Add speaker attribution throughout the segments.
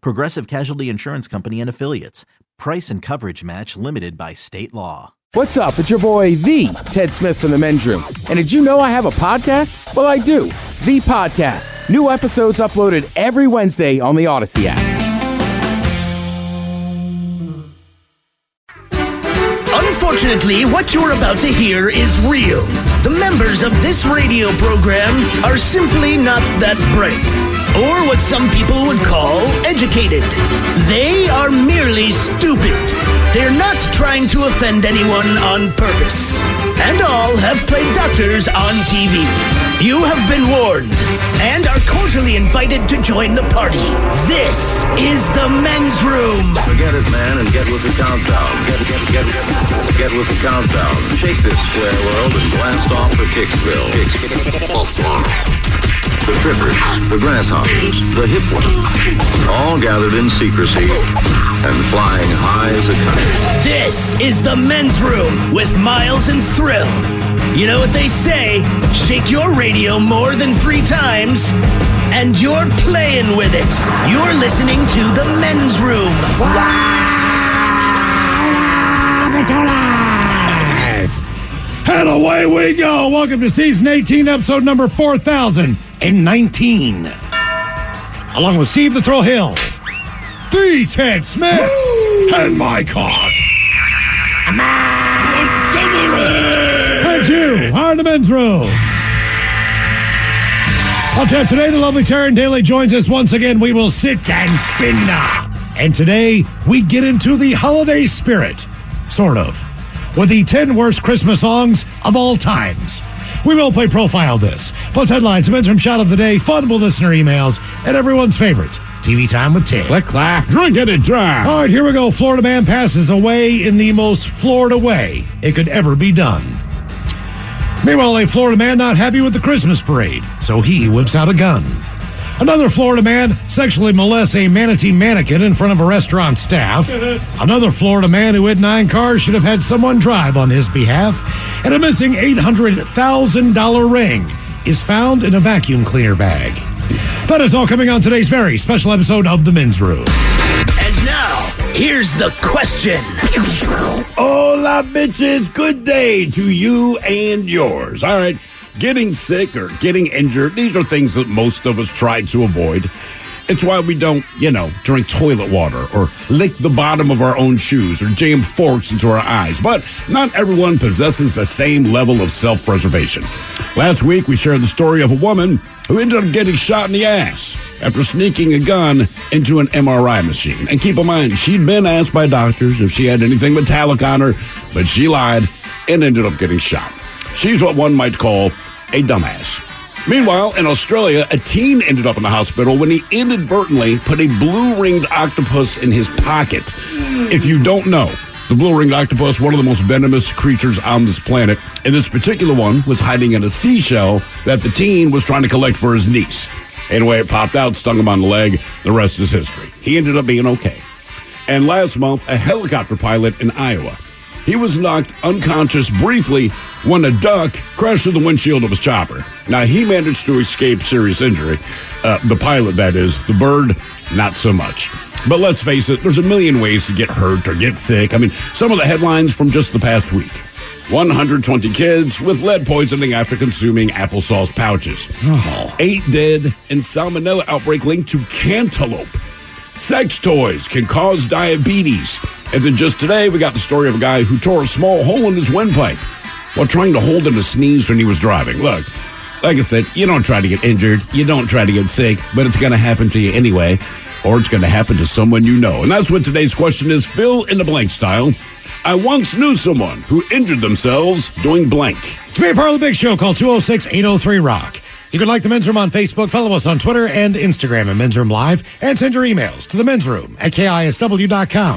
Speaker 1: Progressive Casualty Insurance Company and Affiliates. Price and coverage match limited by state law.
Speaker 2: What's up? It's your boy, the Ted Smith from the men's room. And did you know I have a podcast? Well, I do. The podcast. New episodes uploaded every Wednesday on the Audacy app.
Speaker 3: Unfortunately, what you're about to hear is real. The members of this radio program are simply not that bright, or what some people would call educated. They are merely stupid. They're not trying to offend anyone on purpose. And all have played doctors on TV. You have been warned and are cordially invited to join the party. This is the men's room.
Speaker 4: Forget it, man, and get with the countdown. Get, get, get, get, get with the countdown. Shake this square world and blast off for Kicksville. The trippers, the grasshoppers, the hip ones, all gathered in secrecy and flying high as a kite.
Speaker 3: This is the men's room with Miles and Thrill. You know what they say shake your radio more than three times, and you're playing with it. You're listening to the men's room.
Speaker 5: And away we go. Welcome to season 18, episode number 4019. Along with Steve the Thrill Hill, the Ted Smith, and my God. And you are the men's room. On tap today, the lovely Taryn Daly joins us once again. We will sit and spin now. And today, we get into the holiday spirit, sort of, with the 10 worst Christmas songs of all times. We will play Profile This, plus headlines, men's room shot of the day, fun with listener emails, and everyone's favorite, TV Time with Ted.
Speaker 2: Click, clack.
Speaker 5: Drink it and drive. All right, here we go. Florida man passes away in the most Florida way it could ever be done. Meanwhile, a Florida man not happy with the Christmas parade, so he whips out a gun. Another Florida man sexually molests a manatee mannequin in front of a restaurant staff. Another Florida man who hit nine cars should have had someone drive on his behalf. And a missing $800,000 ring is found in a vacuum cleaner bag. That is all coming on today's very special episode of The Men's Room.
Speaker 3: And now, here's the question.
Speaker 6: Hola, bitches. Good day to you and yours. All right. Getting sick or getting injured, these are things that most of us try to avoid. It's why we don't, you know, drink toilet water or lick the bottom of our own shoes or jam forks into our eyes. But not everyone possesses the same level of self preservation. Last week, we shared the story of a woman who ended up getting shot in the ass after sneaking a gun into an MRI machine. And keep in mind, she'd been asked by doctors if she had anything metallic on her, but she lied and ended up getting shot. She's what one might call a dumbass. Meanwhile, in Australia, a teen ended up in the hospital when he inadvertently put a blue ringed octopus in his pocket. If you don't know, the blue ringed octopus, one of the most venomous creatures on this planet, and this particular one was hiding in a seashell that the teen was trying to collect for his niece. Anyway, it popped out, stung him on the leg. The rest is history. He ended up being okay. And last month, a helicopter pilot in Iowa. He was knocked unconscious briefly when a duck crashed through the windshield of his chopper. Now, he managed to escape serious injury. Uh, the pilot, that is. The bird, not so much. But let's face it, there's a million ways to get hurt or get sick. I mean, some of the headlines from just the past week 120 kids with lead poisoning after consuming applesauce pouches. Eight dead and salmonella outbreak linked to cantaloupe. Sex toys can cause diabetes. And then just today, we got the story of a guy who tore a small hole in his windpipe while trying to hold in a sneeze when he was driving. Look, like I said, you don't try to get injured, you don't try to get sick, but it's going to happen to you anyway, or it's going to happen to someone you know. And that's what today's question is fill in the blank style. I once knew someone who injured themselves doing blank.
Speaker 5: To be a part of the big show, call 206 803 Rock. You can like the men's room on Facebook, follow us on Twitter and Instagram at Men's Room Live, and send your emails to the men's room at KISW.com.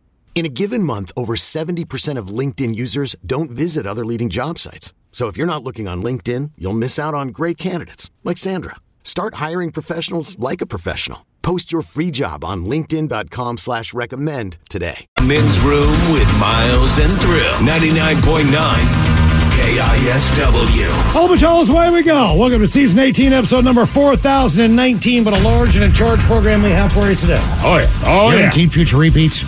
Speaker 7: In a given month, over 70% of LinkedIn users don't visit other leading job sites. So if you're not looking on LinkedIn, you'll miss out on great candidates like Sandra. Start hiring professionals like a professional. Post your free job on linkedin.com slash recommend today.
Speaker 8: Men's Room with Miles and Thrill. 99.9 KISW.
Speaker 5: Albatross, away we go. Welcome to season 18, episode number 4019, but a large and in charge program we have for you today.
Speaker 6: Oh, yeah. Oh,
Speaker 5: Guaranteed future repeats.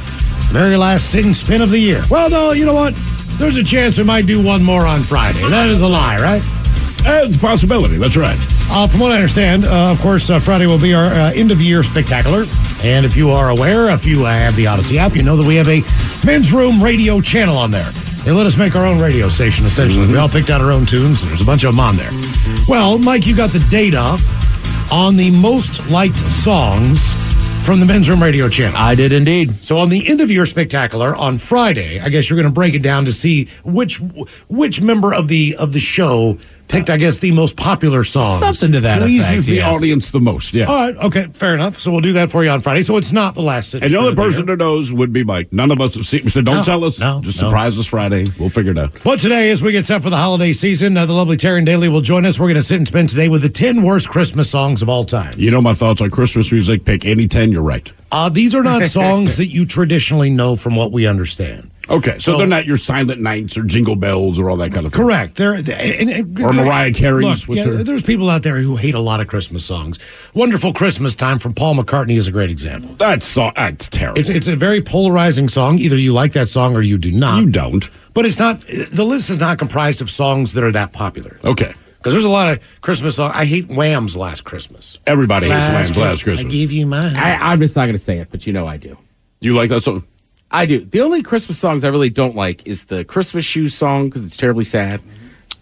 Speaker 5: Very last sin spin of the year. Well, no, you know what? There's a chance we might do one more on Friday. That is a lie, right?
Speaker 6: It's a possibility. That's right.
Speaker 5: Uh, from what I understand, uh, of course, uh, Friday will be our uh, end of year spectacular. And if you are aware, if you have the Audacy app, you know that we have a men's room radio channel on there. They let us make our own radio station, essentially. We all picked out our own tunes, and there's a bunch of them on there. Well, Mike, you got the data on the most liked songs from the men's room radio channel.
Speaker 9: I did indeed.
Speaker 5: So on the end of your spectacular on Friday, I guess you're going to break it down to see which which member of the of the show picked, I guess, the most popular song.
Speaker 9: Something to that
Speaker 6: Pleases
Speaker 9: effect,
Speaker 6: the
Speaker 9: yes.
Speaker 6: audience the most. Yeah.
Speaker 5: All right, okay, fair enough. So we'll do that for you on Friday. So it's not the last
Speaker 6: and the only person that knows would be Mike. None of us have seen. We said, don't
Speaker 5: No,
Speaker 6: tell us.
Speaker 5: no,
Speaker 6: Just
Speaker 5: no.
Speaker 6: surprise us Friday. We'll figure it out.
Speaker 5: But today, as we get set for the holiday season, uh, the lovely Taryn Daly will join us. We're going to sit and spend today with the 10 worst Christmas songs of all time.
Speaker 6: You know my thoughts on Christmas music. Pick any 10. You're right.
Speaker 5: Uh, these are not songs that you traditionally know from what we understand.
Speaker 6: Okay. So,
Speaker 5: So-
Speaker 6: they're not your Silent Nights or Jingle Bells or all that kind of thing.
Speaker 5: Correct. There and, and-
Speaker 6: Or Mariah Carey's,
Speaker 5: Look,
Speaker 6: what's
Speaker 5: yeah,
Speaker 6: her-
Speaker 5: there's people out there who hate a lot of Christmas songs. "Wonderful Christmas Time" from Paul McCartney is a great example.
Speaker 6: That's, so, that's terrible.
Speaker 5: It's it's a very polarizing song. Either you like that song or you do not.
Speaker 6: you don't.
Speaker 5: But it's not. The list is not comprised of songs that are that popular.
Speaker 6: Okay.
Speaker 5: Because there's a lot of Christmas songs. I hate Wham's "Last Christmas."
Speaker 6: Everybody hates Lamb's
Speaker 5: Christmas,
Speaker 6: Last Christmas.
Speaker 5: I give you mine.
Speaker 2: I, I'm just not going to say it, but you know I do.
Speaker 6: you like that song?
Speaker 2: I do. The only Christmas songs I really don't like is the Christmas shoes song because it's terribly sad.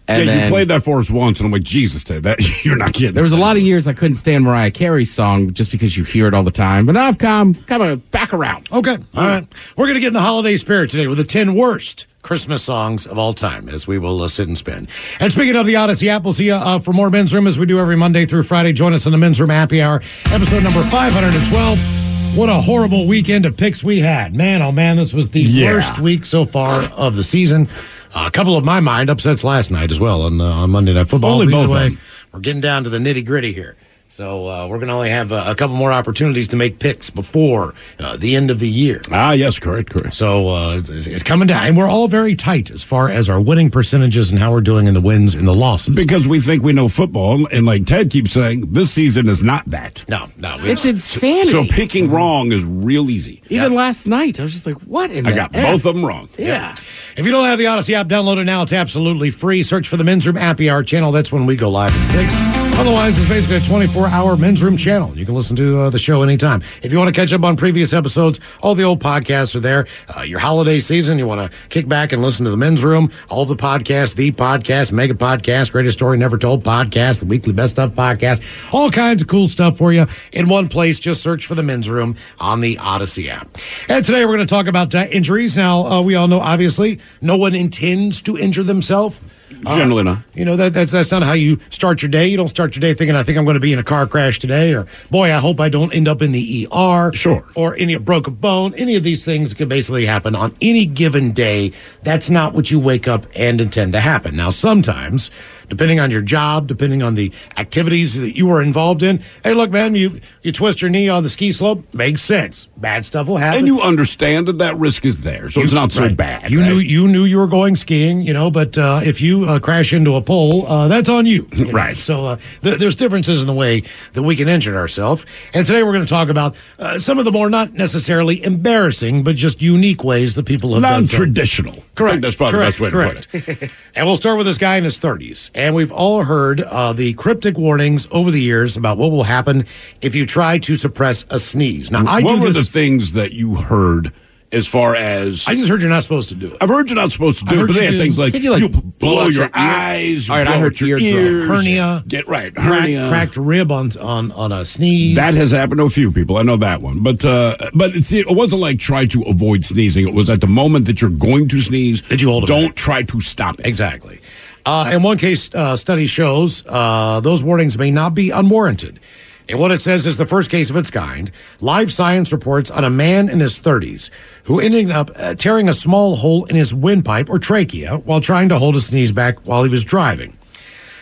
Speaker 2: And
Speaker 6: yeah,
Speaker 2: then
Speaker 6: you played that for us once, and I'm like, Jesus, Ted, that you're not kidding.
Speaker 2: there was a lot of years I couldn't stand Mariah Carey's song just because you hear it all the time. But now I've come kind of back around.
Speaker 5: Okay. All right. We're going to get in the holiday spirit today with the 10 worst Christmas songs of all time as we will uh, sit and spin. And speaking of the Audacy app, we'll see you uh, for more Men's Room as we do every Monday through Friday. Join us in the Men's Room Happy Hour, episode number 512. What a horrible weekend of picks we had. Man, oh man, this was the
Speaker 6: Yeah.
Speaker 5: worst week so far of the season. Uh, a couple of my mind upsets last night as well on, uh, on Monday Night Football.
Speaker 6: Only both of
Speaker 5: way,
Speaker 6: them.
Speaker 5: We're getting down to the nitty gritty here. So uh, we're going to only have uh, a couple more opportunities to make picks before uh, the end of the year.
Speaker 6: Ah, yes, correct, correct.
Speaker 5: So uh, it's, it's coming down, and we're all very tight as far as our winning percentages and how we're doing in the wins and the losses.
Speaker 6: Because we think we know football, and like Ted keeps saying, this season is not that.
Speaker 5: No, no,
Speaker 2: It's insanity.
Speaker 6: So picking wrong is real easy.
Speaker 2: Even last night, I was just like, what in
Speaker 6: I
Speaker 2: the
Speaker 6: got
Speaker 2: F?
Speaker 6: both of them wrong.
Speaker 2: Yeah.
Speaker 5: If you don't have the Audacy app, download it now. It's absolutely free. Search for the Men's Room Happy Hour channel. That's when we go live at 6. Otherwise, it's basically a 24 hour Men's Room channel. You can listen to uh, the show anytime. If you want to catch up on previous episodes, all the old podcasts are there. Uh, your holiday season, you want to kick back and listen to the Men's Room, all the podcasts, the podcast, mega podcast, greatest story never told podcast, the weekly best stuff podcast, all kinds of cool stuff for you in one place. Just search for the Men's Room on the Audacy app. And today we're going to talk about uh, injuries. Now, uh, we all know, obviously, no one intends to injure themselves.
Speaker 6: Generally not.
Speaker 5: You know that that's that's not how you start your day. You don't start your day thinking, "I think I'm going to be in a car crash today," or "Boy, I hope I don't end up in the ER."
Speaker 6: Sure.
Speaker 5: Or any broke a bone. Any of these things can basically happen on any given day. That's not what you wake up and intend to happen. Now, sometimes, depending on your job, depending on the activities that you are involved in, hey, look, man, you you twist your knee on the ski slope, makes sense. Bad stuff will happen.
Speaker 6: And you understand that that risk is there, so it's not so
Speaker 5: Right.
Speaker 6: bad.
Speaker 5: You
Speaker 6: right?
Speaker 5: knew you knew you were going skiing, you know, but uh, if you uh, crash into a pole, uh, that's on you, you know?
Speaker 6: Right.
Speaker 5: So uh, th- there's differences in the way that we can injure ourselves, and today we're going to talk about uh, some of the more not necessarily embarrassing, but just unique ways that people have done so.
Speaker 6: non-traditional. I
Speaker 5: Correct.
Speaker 6: think that's probably
Speaker 5: correct,
Speaker 6: the best way to put it.
Speaker 5: and we'll start with this guy in his 30s. And we've all heard uh, the cryptic warnings over the years about what will happen if you try to suppress a sneeze. Now, I
Speaker 6: what
Speaker 5: do
Speaker 6: were
Speaker 5: this.
Speaker 6: the things that you heard as far as
Speaker 5: I just heard you're not supposed to do it.
Speaker 6: I've heard you're not supposed to
Speaker 5: I
Speaker 6: do it, but they have things like
Speaker 2: you, like,
Speaker 6: you
Speaker 2: blow
Speaker 6: blow your
Speaker 2: your
Speaker 6: eyes, you
Speaker 2: All right, I
Speaker 6: blow
Speaker 2: heard
Speaker 6: out your
Speaker 2: eardrum.
Speaker 6: ears,
Speaker 5: Hernia.
Speaker 6: Get right, hernia.
Speaker 5: cracked rib on on on a sneeze.
Speaker 6: That has happened to a few people. I know that one, but uh, but see, it wasn't like try to avoid sneezing. It was at the moment that you're going to sneeze.
Speaker 5: That you hold
Speaker 6: Don't
Speaker 5: back.
Speaker 6: try to stop it.
Speaker 5: exactly. Uh, in one case, uh, study shows uh, those warnings may not be unwarranted. And what it says is the first case of its kind. Live Science reports on a man in his 30s who ended up uh, tearing a small hole in his windpipe or trachea while trying to hold a sneeze back while he was driving.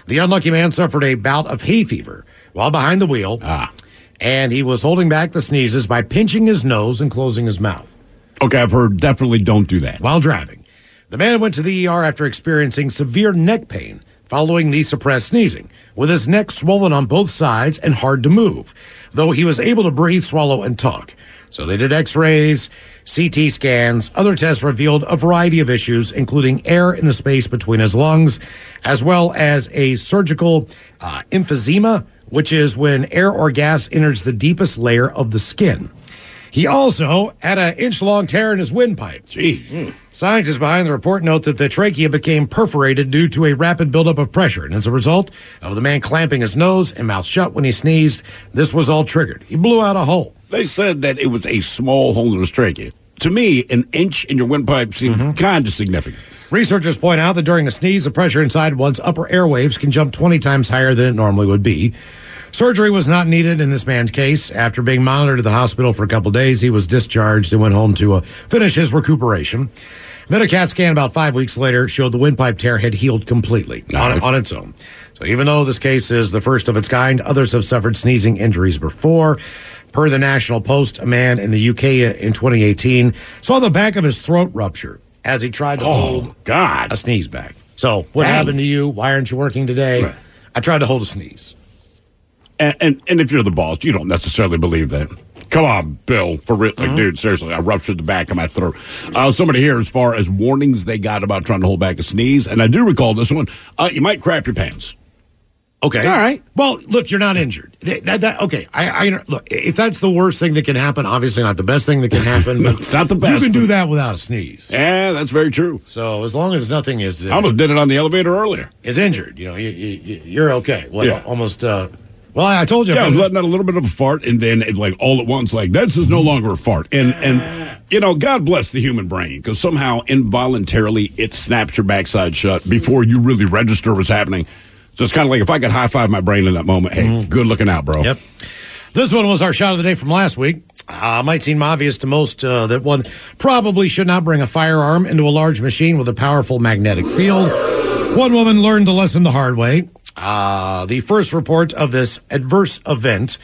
Speaker 5: The unlucky man suffered a bout of hay fever while behind the wheel,
Speaker 6: Ah.
Speaker 5: and he was holding back the sneezes by pinching his nose and closing his mouth.
Speaker 6: Okay, I've heard. Definitely don't do that.
Speaker 5: while driving. The man went to the ER after experiencing severe neck pain following the suppressed sneezing, with his neck swollen on both sides and hard to move, though he was able to breathe, swallow, and talk. So they did x rays, CT scans. Other tests revealed a variety of issues, including air in the space between his lungs, as well as a surgical uh, emphysema, which is when air or gas enters the deepest layer of the skin. He also had an inch long tear in his windpipe.
Speaker 6: Gee,
Speaker 5: Scientists behind the report note that the trachea became perforated due to a rapid buildup of pressure, and as a result of the man clamping his nose and mouth shut when he sneezed, this was all triggered. He blew out a hole.
Speaker 6: they said that it was a small hole in the trachea. To me, an inch in your windpipe seems
Speaker 5: Mm-hmm.
Speaker 6: kind of significant.
Speaker 5: Researchers point out that during a sneeze, the pressure inside one's upper airways can jump 20 times higher than it normally would be. Surgery was not needed in this man's case. After being monitored at the hospital for a couple days, he was discharged and went home to uh, finish his recuperation. Then a CAT scan about five weeks later showed the windpipe tear had healed completely on,
Speaker 6: Nice.
Speaker 5: on its own. So even though this case is the first of its kind, others have suffered sneezing injuries before. Per the National Post, a man in the UK in 2018 saw the back of his throat rupture as he tried to hold
Speaker 6: Oh God!
Speaker 5: a sneeze back. So, what
Speaker 6: Dang.
Speaker 5: happened to you? Why aren't you working today?
Speaker 6: Right.
Speaker 5: I tried to hold a sneeze.
Speaker 6: And, and and if you're the boss, you don't necessarily believe that. Come on, Bill, for real, like, dude, seriously, I ruptured the back of my throat. Uh, somebody here, as far as warnings they got about trying to hold back a sneeze, and I do recall this one. Uh, you might crap your pants.
Speaker 5: Okay.
Speaker 2: All right.
Speaker 5: Well, look, you're not injured. That, that, that- okay. I, I look. If that's the worst thing that can happen, obviously not the best thing that can happen.
Speaker 6: No,
Speaker 5: but
Speaker 6: it's not the best.
Speaker 5: You can do that without a sneeze.
Speaker 6: Yeah, that's very true.
Speaker 5: So as long as nothing is
Speaker 6: I
Speaker 5: uh,
Speaker 6: almost did it on the elevator earlier.
Speaker 5: is injured, you know, you, you, you're okay. Well,
Speaker 6: Yeah.
Speaker 5: almost. Uh, well, I told you.
Speaker 6: Yeah, I was letting out a little bit of a fart, and then it's like all at once, like this is no longer a fart. And and you know, God bless the human brain because somehow involuntarily it snaps your backside shut before you really register what's happening. So it's kind of like if I could high five my brain in that moment. Hey, good looking out, bro.
Speaker 5: Yep. This one was our shot of the day from last week. Uh, might seem obvious to most uh, that one probably should not bring a firearm into a large machine with a powerful magnetic field. One woman learned the lesson the hard way. Uh, the first report of this adverse event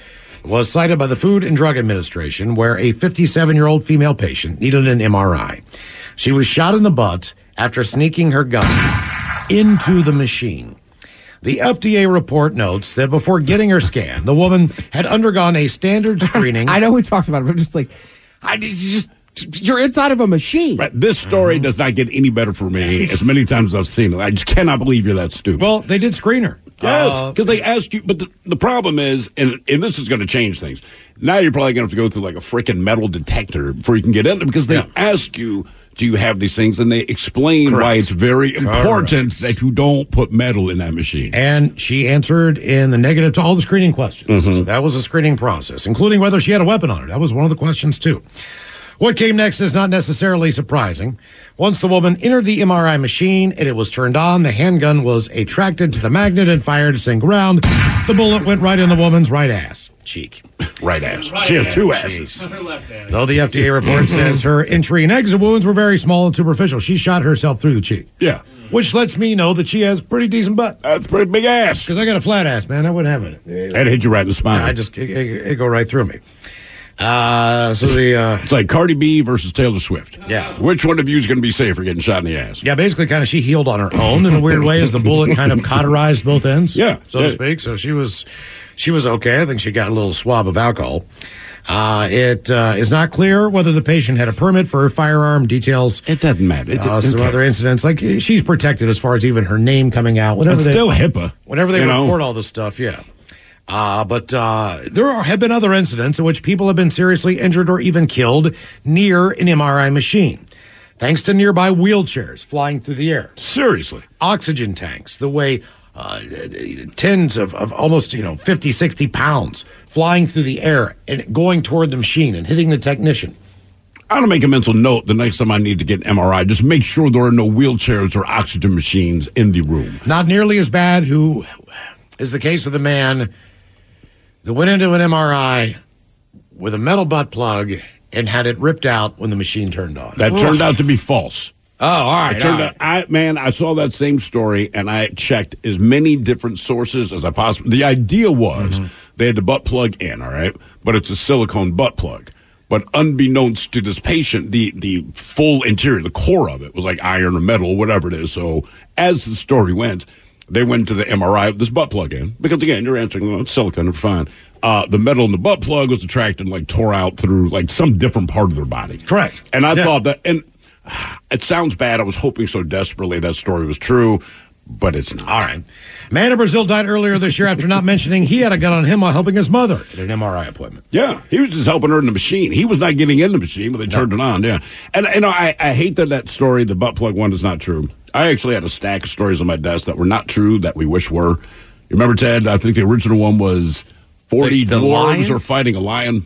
Speaker 5: was cited by the Food and Drug Administration, where a 57 year old female patient needed an MRI. She was shot in the butt after sneaking her gun into the machine. The FDA report notes that before getting her scan, the woman had undergone a standard screening.
Speaker 10: I know we talked about it, but I'm just like, I just you're inside of a machine.
Speaker 6: Right. This story does not get any better for me as many times as I've seen it. I just cannot believe you're that stupid.
Speaker 5: Well, they did screen her.
Speaker 6: Yes, because they asked you. But the, the problem is, and, and this is going to change things. Now you're probably going to have to go through like a freaking metal detector before you can get in there because they ask you, do you have these things? And they explain why it's very important
Speaker 5: Correct.
Speaker 6: that you don't put metal in that machine.
Speaker 5: And she answered in the negative to all the screening questions.
Speaker 6: Mm-hmm.
Speaker 5: So that was a screening process, including whether she had a weapon on her. That was one of the questions, too. What came next is not necessarily surprising. Once the woman entered the MRI machine and it was turned on, the handgun was attracted to the magnet and fired a single round. The bullet went right in the woman's right ass cheek.
Speaker 6: Right ass. she has two asses.
Speaker 5: Though the FDA report says her entry and exit wounds were very small and superficial, she shot herself through the cheek.
Speaker 6: Yeah.
Speaker 5: Which lets me know that she has pretty decent butt.
Speaker 6: Uh, That's pretty big ass.
Speaker 5: Because I got a flat ass, man. I wouldn't have it.
Speaker 6: That hit you right in the spine.
Speaker 5: I just it, it, it go right through me. Uh, so the uh,
Speaker 6: it's like Cardi B versus Taylor Swift.
Speaker 5: Yeah.
Speaker 6: Which one of you is going to be safer getting shot in the ass?
Speaker 5: yeah, basically, kind of she healed on her own in a weird way as the bullet kind of cauterized both ends.
Speaker 6: Yeah,
Speaker 5: so to speak. So she was she was okay. I think she got a little swab of alcohol. Uh, it uh, is not clear whether the patient had a permit for her firearm. Details.
Speaker 6: It doesn't matter. It-
Speaker 5: uh, some
Speaker 6: okay.
Speaker 5: other incidents, like she's protected as far as even her name coming out. Whatever
Speaker 6: It's
Speaker 5: they,
Speaker 6: still HIPAA.
Speaker 5: Whenever they
Speaker 6: you know?
Speaker 5: report all this stuff, yeah. Uh, but uh, there are, have been other incidents in which people have been seriously injured or even killed near an MRI machine, thanks to nearby wheelchairs flying through the air.
Speaker 6: Seriously.
Speaker 5: Oxygen tanks, the way uh, tens of, of almost you know 50, 60 pounds flying through the air and going toward the machine and hitting the technician.
Speaker 6: I'm gonna make a mental note the next time I need to get an MRI. Just make sure there are no wheelchairs or oxygen machines in the room.
Speaker 5: Not nearly as bad who is the case of the man that went into an MRI with a metal butt plug and had it ripped out when the machine turned on.
Speaker 6: That turned out to be false.
Speaker 2: Oh, all right.
Speaker 6: It turned
Speaker 2: all
Speaker 6: out, I man, I saw that same story and I checked as many different sources as I possibly. The idea was
Speaker 5: Mm-hmm.
Speaker 6: they had the butt plug in, all right, but it's a silicone butt plug. But unbeknownst to this patient, the the full interior, the core of it was like iron or metal, or whatever it is. So as the story went, they went to the MRI with this butt plug in because again, you're answering well, it's silicone, it's fine. Uh, the metal in the butt plug was attracted and like tore out through like some different part of their body.
Speaker 5: Correct.
Speaker 6: And I
Speaker 5: Yeah.
Speaker 6: thought that, and it sounds bad. I was hoping so desperately that story was true, but it's not.
Speaker 5: All right. Man in Brazil died earlier this year after not mentioning he had a gun on him while helping his mother at an MRI appointment.
Speaker 6: Yeah, he was just helping her in the machine. He was not getting in the machine, but they turned it on. Yeah, and you know, I, I hate that that story, the butt plug one, is not true. I actually had a stack of stories on my desk that were not true that we wish were. You remember Ted? I think the original one was forty
Speaker 2: The- the
Speaker 6: dwarves
Speaker 2: lions?
Speaker 6: are fighting a lion.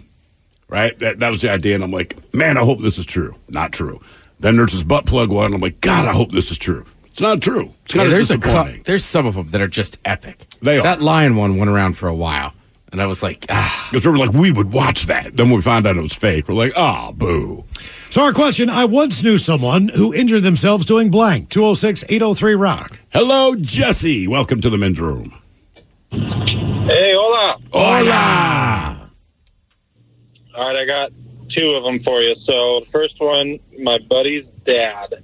Speaker 6: Right, that that was the idea, and I'm like, man, I hope this is true. Not true. Then there's this butt plug one. I'm like, God, I hope this is true. It's not true. It's
Speaker 2: Yeah,
Speaker 6: of
Speaker 2: there's a cou- there's some of them that are just epic.
Speaker 6: They are.
Speaker 2: That lion one went around for a while, and I was like, ah.
Speaker 6: Because we were like, we would watch that. Then when we found out it was fake, we're like, ah, boo.
Speaker 5: So our question, I once knew someone who injured themselves doing blank. 206-803 Rock.
Speaker 6: Hello, Jesse. Welcome to the men's room.
Speaker 11: Hey, hola.
Speaker 6: Hola.
Speaker 11: All right, I got two of them for you. So the first one, my buddy's dad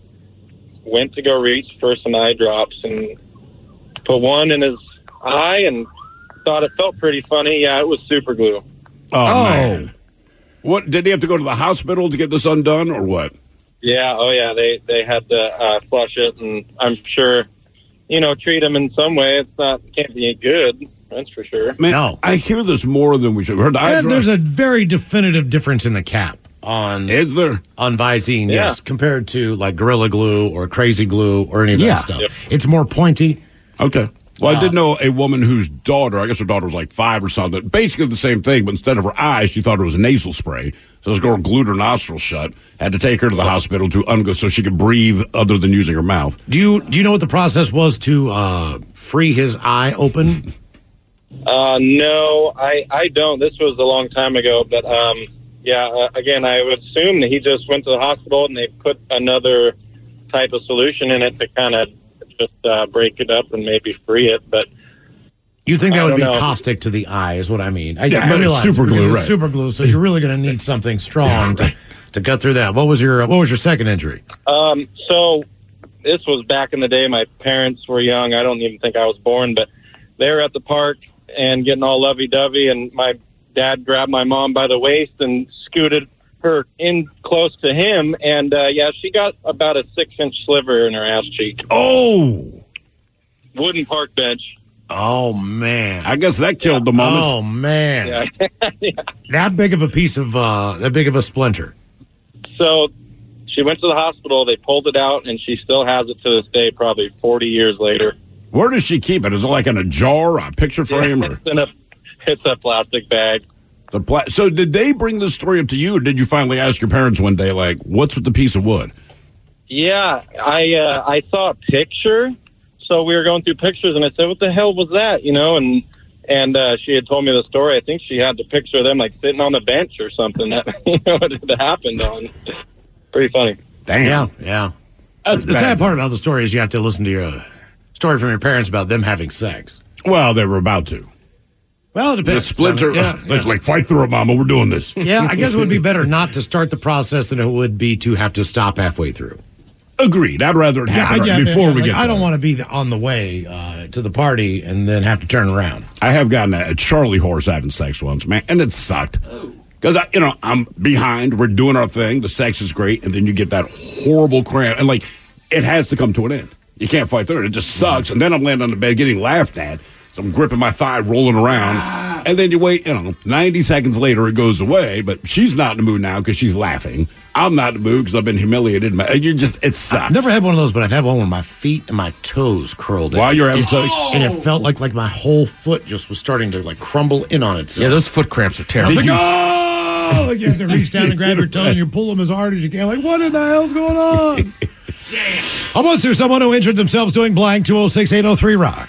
Speaker 11: went to go reach for some eye drops and put one in his eye and thought it felt pretty funny. Yeah, it was super glue.
Speaker 6: Oh, man. What did he have to go to the hospital to get this undone, or what?
Speaker 11: Yeah, oh yeah, they they had to uh, flush it, and I'm sure, you know, treat him in some way. It's not can't be good. That's for sure.
Speaker 6: Man, I hear this more than we should. Heard the eye
Speaker 5: And there's a very definitive difference in the cap on
Speaker 6: Is there?
Speaker 5: on Visine,
Speaker 11: Yeah.
Speaker 5: yes, compared to like Gorilla Glue or Crazy Glue or any of
Speaker 6: Yeah.
Speaker 5: that stuff. It's more pointy.
Speaker 6: Okay. Well, I
Speaker 5: Uh,
Speaker 6: did know a woman whose daughter, I guess her daughter was like five or something, basically the same thing, but instead of her eyes, she thought it was a nasal spray. So this girl glued her nostrils shut, had to take her to the hospital to ungo so she could breathe other than using her mouth.
Speaker 5: Do you do you know what the process was to uh, free his eye open?
Speaker 11: Uh, no, I I don't. This was a long time ago, but um, yeah. Uh, again, I would assume that he just went to the hospital and they put another type of solution in it to kind of just uh, break it up and maybe free it. But
Speaker 5: You think that
Speaker 11: I
Speaker 5: would be
Speaker 11: know.
Speaker 5: caustic to the eye, is what I mean. I,
Speaker 6: Yeah,
Speaker 5: I realize
Speaker 6: super glue, right.
Speaker 5: super glue, so you're really going to need something strong to, to cut through that. What was your What was your second injury?
Speaker 11: Um, so this was back in the day. My parents were young. I don't even think I was born, but they were at the park and getting all lovey dovey, and my dad grabbed my mom by the waist and scooted her in close to him, and uh, yeah, she got about a six inch sliver in her ass cheek.
Speaker 6: Oh,
Speaker 11: Wooden park bench.
Speaker 5: Oh man!
Speaker 6: I guess that killed the moment.
Speaker 5: Oh man!
Speaker 11: Yeah.
Speaker 5: That big of a piece of uh, that big of a splinter.
Speaker 11: So she went to the hospital. They pulled it out, and she still has it to this day, probably 40 years later.
Speaker 6: Where does she keep it? Is it like in a jar, a picture frame, or
Speaker 11: It's in a it's a plastic bag.
Speaker 6: the pla- So, did they bring this story up to you, or did you finally ask your parents one day, like, "What's with the piece of wood?"
Speaker 11: Yeah, I uh, I saw a picture. So we were going through pictures, and I said, "What the hell was that?" You know, and and uh, she had told me the story. I think she had the picture of them like sitting on the bench or something that you know it happened on. Pretty funny.
Speaker 5: Yeah, yeah.
Speaker 6: That's
Speaker 5: the
Speaker 6: bad.
Speaker 5: sad part about the story is you have to listen to your uh, story from your parents about them having sex.
Speaker 6: Well, they were about to.
Speaker 5: Well, it depends.
Speaker 6: The
Speaker 5: depends.
Speaker 6: splinter.
Speaker 5: Yeah,
Speaker 6: It's like fight through it, Mama. We're doing this.
Speaker 5: yeah, I guess it would be better not to start the process than it would be to have to stop halfway through.
Speaker 6: Agreed. I'd rather it happen
Speaker 5: I-
Speaker 6: right before we
Speaker 5: like,
Speaker 6: get.
Speaker 5: I don't want to be on the way uh, to the party and then have to turn around.
Speaker 6: I have gotten a, a Charlie horse having sex once, man, and it sucked. Because you know I'm behind. We're doing our thing. The sex is great, and then you get that horrible cramp, and like it has to come to an end. You can't fight through it. It just sucks. And then I'm laying on the bed getting laughed at. So I'm gripping my thigh, rolling around, and then you wait. You know, 90 seconds later, it goes away. But she's not in the mood now because she's laughing. I'm not in the mood because I've been humiliated. You just it sucks.
Speaker 5: I've never had one of those, but I've had one where my feet and my toes curled in.
Speaker 6: While you're having
Speaker 5: It-
Speaker 6: sex?
Speaker 5: and it felt like like my whole foot just was starting to like crumble in on itself.
Speaker 2: Yeah, those foot cramps are terrible.
Speaker 5: like, oh, like you have to reach down and grab your toe and you pull them as hard as you can. Like, what in the hell's going on? Damn. I once knew someone who injured themselves doing blank 206 803 Rock.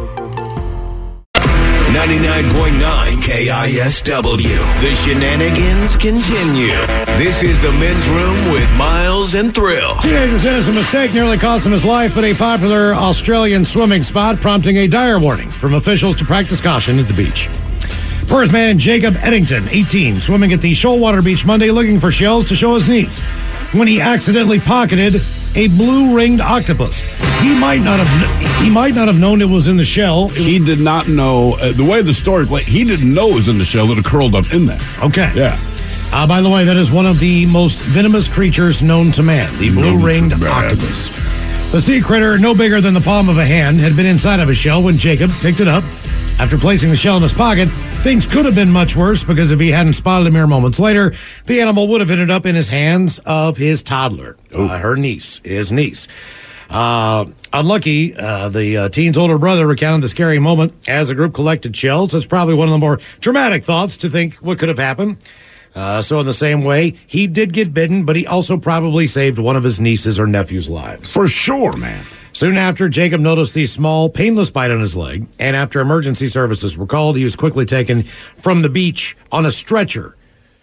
Speaker 12: 99.9 KISW. The shenanigans continue. This is the men's room with Miles and Thrill.
Speaker 5: Teenager's innocent mistake nearly cost him his life at a popular Australian swimming spot, prompting a dire warning from officials to practice caution at the beach. Perth man Jacob Eddington, 18, swimming at the Shoalwater Beach Monday looking for shells to show his niece when he accidentally pocketed a blue ringed octopus. He might not have he might not have known it was in the shell.
Speaker 6: He did not know uh, the way the story played. He didn't know it was in the shell that it curled up in there.
Speaker 5: Okay.
Speaker 6: Yeah.
Speaker 5: Uh, by the way, that is one of the most venomous creatures known to man, the blue ringed octopus. The sea critter, no bigger than the palm of a hand, had been inside of a shell when Jacob picked it up. After placing the shell in his pocket, things could have been much worse because if he hadn't spotted it mere moments later, the animal would have ended up in his hands of his toddler, uh, her niece, his niece. Uh, unlucky, uh, the uh, teen's older brother recounted the scary moment as a group collected shells. It's probably one of the more dramatic thoughts to think what could have happened. Uh, so, in the same way, he did get bitten, but he also probably saved one of his nieces or nephew's lives.
Speaker 6: For sure, man.
Speaker 5: Soon after, Jacob noticed the small, painless bite on his leg, and after emergency services were called, he was quickly taken from the beach on a stretcher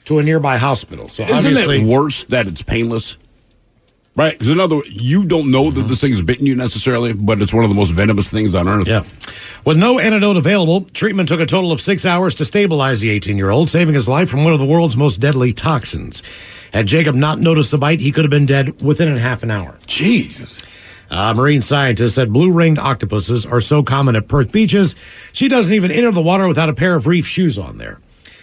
Speaker 5: to a nearby hospital. So,
Speaker 6: Isn't
Speaker 5: obviously,
Speaker 6: it worse that it's painless? Right? Because in other words, you don't know that this thing's bitten you necessarily, but it's one of the most venomous things on earth.
Speaker 5: Yeah. With no antidote available, treatment took a total of six hours to stabilize the 18 year old, saving his life from one of the world's most deadly toxins. Had Jacob not noticed the bite, he could have been dead within a half an hour.
Speaker 6: Jesus.
Speaker 5: Uh, marine scientists said blue ringed octopuses are so common at Perth beaches, she doesn't even enter the water without a pair of reef shoes on there.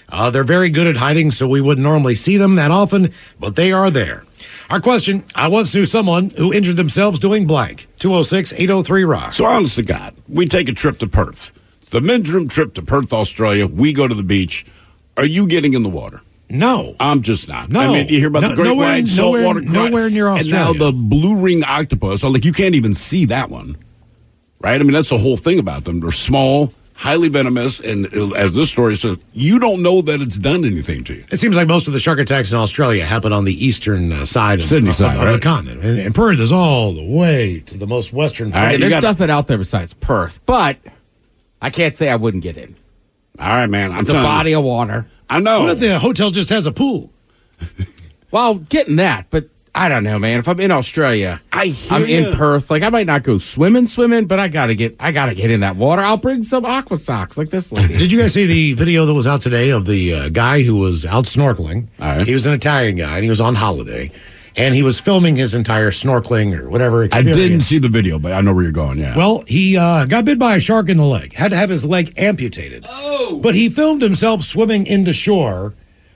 Speaker 5: Uh, they're very good at hiding, so we wouldn't normally see them that often, but they are there. Our question I once knew someone who injured themselves doing blank. 206 803 Rock.
Speaker 6: So, honest to God, we take a trip to Perth. The men's room trip to Perth, Australia. We go to the beach. Are you getting in the water?
Speaker 5: No.
Speaker 6: I'm just not.
Speaker 5: No.
Speaker 6: I mean, you hear about
Speaker 5: No-
Speaker 6: the great
Speaker 5: nowhere-
Speaker 6: white saltwater cra-
Speaker 5: nowhere near Australia,
Speaker 6: And now the blue ring octopus. I'm like, you can't even see that one. Right? I mean, that's the whole thing about them. They're small, highly venomous, and uh, as this story says, you don't know that it's done anything to you.
Speaker 5: It seems like most of the shark attacks in Australia happen on the eastern uh, side of,
Speaker 6: Sydney
Speaker 5: of,
Speaker 6: side,
Speaker 5: of
Speaker 6: right?
Speaker 5: the continent. And, and Perth is all the way to the most western
Speaker 2: All right,
Speaker 5: part.
Speaker 2: there's nothing out there besides Perth, but I can't say I wouldn't get in.
Speaker 6: All right, man. I'm
Speaker 2: it's a
Speaker 6: telling you.
Speaker 2: body of water.
Speaker 6: I know.
Speaker 5: What if the hotel just has a pool?
Speaker 2: Well, getting that, but I don't know, man. If I'm in Australia,
Speaker 6: I
Speaker 2: I'm
Speaker 6: hear
Speaker 2: in
Speaker 6: ya.
Speaker 2: Perth. Like I might not go swimming, swimming, but I gotta get, I gotta get in that water. I'll bring some aqua socks like this lady.
Speaker 5: Did you guys see the video that was out today of the uh, guy who was out snorkeling? He was an Italian guy and he was on holiday. And he was filming his entire snorkeling or whatever.
Speaker 6: I didn't see the video, but I know where you're going. Yeah.
Speaker 5: Well, he uh, got bit by a shark in the leg. Had to have his leg amputated. Oh! But he filmed himself swimming into shore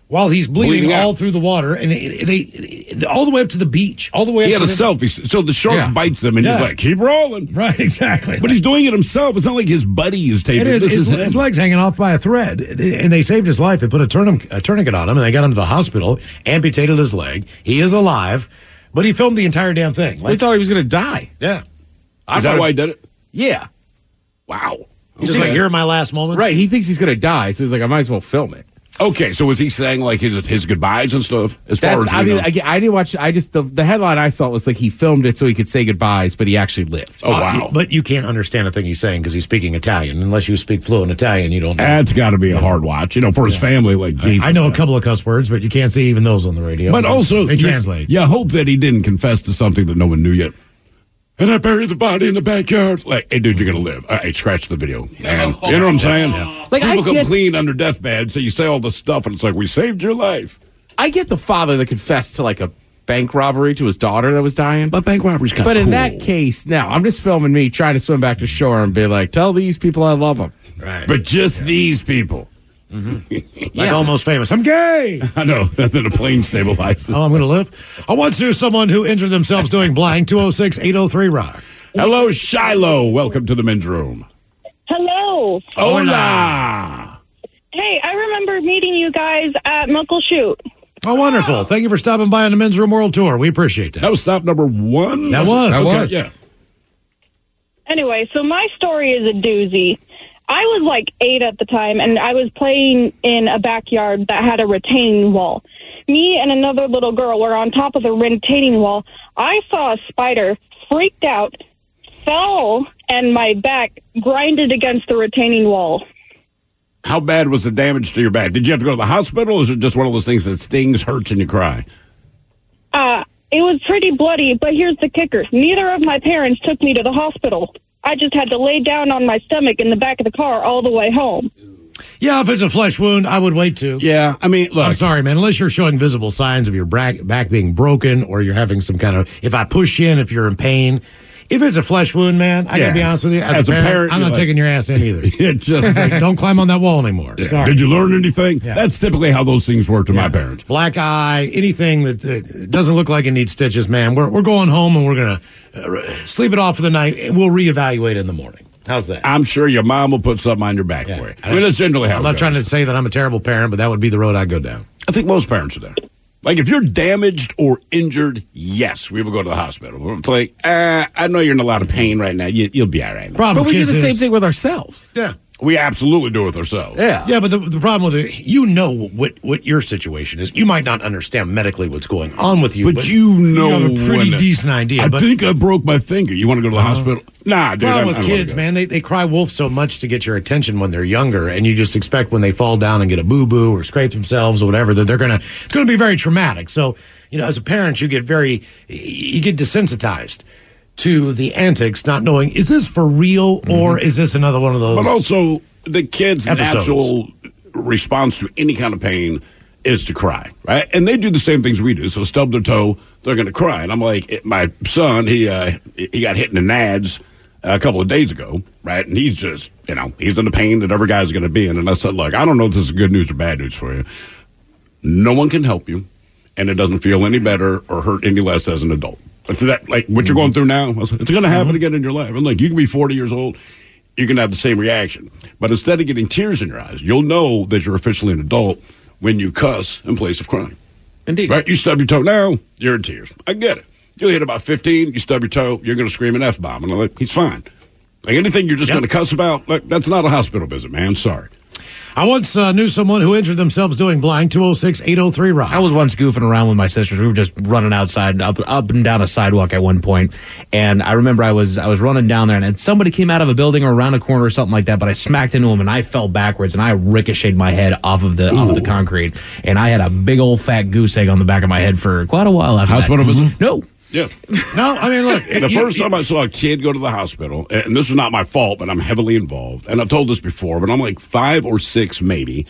Speaker 5: while he's bleeding,
Speaker 6: Bleeding
Speaker 5: all through the water, and they, they all the way up to the beach, all the way.
Speaker 6: he
Speaker 5: up
Speaker 6: had a
Speaker 5: to the,
Speaker 6: selfie, so the shark
Speaker 5: Yeah.
Speaker 6: bites them, and
Speaker 5: Yeah.
Speaker 6: he's like, "Keep rolling."
Speaker 5: Right, exactly.
Speaker 6: But he's doing it himself. It's not like his buddy is taping.
Speaker 5: It is.
Speaker 6: This
Speaker 5: His,
Speaker 6: is
Speaker 5: his leg's hanging off by a thread, and they saved his life. They put a, tourniquet, a tourniquet on him, and they got him to the hospital. Amputated his leg. He is alive, but he filmed the entire damn thing.
Speaker 2: Like, we thought he was gonna die.
Speaker 5: Yeah,
Speaker 6: Is that why he did it?
Speaker 2: Yeah.
Speaker 6: Wow.
Speaker 5: He's just like, here are my last moments.
Speaker 2: Right. He thinks he's gonna die, so he's like, I might as well film it.
Speaker 6: Okay, so was he saying like his his goodbyes and stuff? As far as
Speaker 2: I mean. I, I didn't watch. I just the, the headline I saw was like he filmed it so he could say goodbyes, but he actually lived.
Speaker 6: Oh,
Speaker 5: Uh, but you can't understand a thing he's saying because he's speaking Italian. Unless you speak fluent Italian, you don't. know.
Speaker 6: That's got to be a hard watch, you know, for his family. Like, Jesus.
Speaker 5: I know a couple of cuss words, but you can't say even those on the radio.
Speaker 6: But also,
Speaker 5: they translate.
Speaker 6: You hope that he didn't confess to something that no one knew yet. And I buried the body in the backyard. Like, hey, dude, you're gonna live. All right, scratch the video, man. You know what I'm saying?
Speaker 2: Like, I
Speaker 6: People come
Speaker 2: get-
Speaker 6: clean under deathbed, so you say all this stuff, and it's like we saved your life.
Speaker 2: I get the father that confessed to like a bank robbery to his daughter that was dying.
Speaker 6: But bank robbery's kind of.
Speaker 2: But in that case, now I'm just filming me trying to swim back to shore and be like, tell these people I love them.
Speaker 5: Right.
Speaker 6: But just these people. Mm-hmm.
Speaker 5: Like almost famous. I'm gay.
Speaker 6: I know. And then a plane stabilizes.
Speaker 5: Oh, I'm going to live. I once knew someone who injured themselves doing blank. 206 803 Rock.
Speaker 6: Hello, Shiloh. Welcome to the men's room.
Speaker 13: Hello.
Speaker 6: Hola.
Speaker 13: Hey, I remember meeting you guys at Muckleshoot.
Speaker 5: Oh, wonderful. Thank you for stopping by on the Men's Room World Tour. We appreciate that.
Speaker 6: That was stop number one.
Speaker 5: That was.
Speaker 6: Okay,
Speaker 5: That was.
Speaker 6: Yeah.
Speaker 13: Anyway, so my story is a doozy. I was like eight at the time, and I was playing in a backyard that had a retaining wall. Me and another little girl were on top of the retaining wall. I saw a spider, freaked out, fell, and my back grinded against the retaining wall.
Speaker 6: How bad was the damage to your back? Did you have to go to the hospital, or is it just one of those things that stings, hurts, and you cry?
Speaker 13: Uh, it was pretty bloody, but here's the kicker. Neither of my parents took me to the hospital. I just had to lay down on my stomach in the back of the car all the way home.
Speaker 5: Yeah, if it's a flesh wound, I would wait too.
Speaker 6: Yeah, I mean, look.
Speaker 5: I'm sorry, man. Unless you're showing visible signs of your back, back being broken or you're having some kind of, if I push in, if you're in pain. If it's a flesh wound, man, I
Speaker 6: Yeah.
Speaker 5: gotta be honest with you. As,
Speaker 6: As
Speaker 5: a
Speaker 6: a
Speaker 5: parent,
Speaker 6: parent,
Speaker 5: I'm not
Speaker 6: like-
Speaker 5: taking your ass in either.
Speaker 6: It just
Speaker 5: Like, don't climb on that wall anymore.
Speaker 6: Yeah. Did you learn anything? That's typically how those things work to my parents.
Speaker 5: Black eye, anything that uh, doesn't look like it needs stitches, man. We're, we're going home and we're going to uh, sleep it off for the night. and We'll reevaluate in the morning. How's that?
Speaker 6: I'm sure your mom will put something on your back for you. I mean, that's generally how
Speaker 5: I'm not
Speaker 6: goes.
Speaker 5: trying to say that I'm a terrible parent, but that would be the road I'd go down.
Speaker 6: I think most parents are there. Like if you're damaged or injured, yes, we will go to the hospital. It's like, uh, I know you're in a lot of pain right now. You, you'll be all right.
Speaker 5: Problem
Speaker 2: But we do
Speaker 5: kids
Speaker 2: the same thing with ourselves.
Speaker 5: Yeah.
Speaker 6: We absolutely do it with ourselves.
Speaker 2: Yeah.
Speaker 5: Yeah, but the, the problem with it, you know what what your situation is. You might not understand medically what's going on with you,
Speaker 6: But, you know,
Speaker 5: you have a pretty decent idea.
Speaker 6: I
Speaker 5: but
Speaker 6: think I broke my finger. You want to go to the uh-huh. hospital? Nah, dude. I,
Speaker 5: problem
Speaker 6: I
Speaker 5: with
Speaker 6: don't
Speaker 5: kids, man, they, they cry wolf so much to get your attention when they're younger, and you just expect when they fall down and get a boo boo or scrape themselves or whatever that they're gonna it's gonna be very traumatic. So you know, as a parent, you get very you get desensitized to the antics, not knowing is this for real or is this another one of those?
Speaker 6: But also, the kid's
Speaker 5: Episodes.
Speaker 6: natural response to any kind of pain is to cry, right? And they do the same things we do. So stub their toe, they're going to cry. And I'm like, it- my son, he uh, he got hit in the nads a couple of days ago, right? And he's just, you know, he's in the pain that every guy's going to be in. And I said, look, I don't know if this is good news or bad news for you. No one can help you, and it doesn't feel any better or hurt any less as an adult. But that, like what you're going through now, it's going to happen mm-hmm. again in your life. And like, you can be 40 years old, you can have the same reaction. But instead of getting tears in your eyes, you'll know that you're officially an adult when you cuss in place of crying.
Speaker 2: Indeed.
Speaker 6: Right? You stub your toe now, you're in tears. I get it. You'll hit about 15, you stub your toe, you're going to scream an F bomb. And I'm like, he's fine. Like anything you're just
Speaker 5: Yep.
Speaker 6: going to cuss about, look, that's not a hospital visit, man. Sorry.
Speaker 5: I once uh, knew someone who injured themselves doing blind. 206 803 Rock.
Speaker 9: I was once goofing around with my sisters. We were just running outside, up, up and down a sidewalk at one point, and I remember I was I was running down there, and somebody came out of a building or around a corner or something like that. But I smacked into him, and I fell backwards, and I ricocheted my head off of the off of the concrete, and I had a big old fat goose egg on the back of my head for quite a while after
Speaker 6: Hospital
Speaker 9: that.
Speaker 6: visit?
Speaker 9: No,
Speaker 6: Yeah.
Speaker 5: No, I mean, look.
Speaker 6: the
Speaker 5: you-
Speaker 6: first time I saw a kid go to the hospital, and this was not my fault, but I'm heavily involved. And I've told this before, but I'm like five or six, maybe,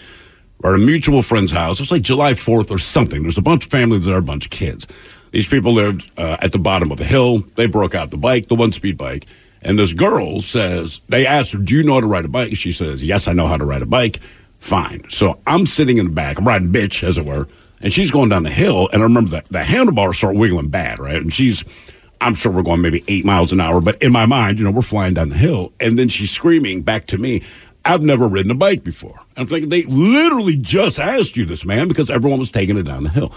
Speaker 6: or at a mutual friend's house. It was like July 4th or something. There's a bunch of families there, a bunch of kids. These people lived uh, at the bottom of a hill. They broke out the bike, the one speed bike. And this girl says, they asked her, Do you know how to ride a bike? She says, Yes, I know how to ride a bike. Fine. So I'm sitting in the back, I'm riding bitch, as it were. And she's going down the hill. And I remember that the handlebars start wiggling bad, right? And she's, I'm sure we're going maybe eight miles an hour, but in my mind, you know, we're flying down the hill. And then she's screaming back to me, I've never ridden a bike before. I'm thinking, they literally just asked you this, man, because everyone was taking it down the hill.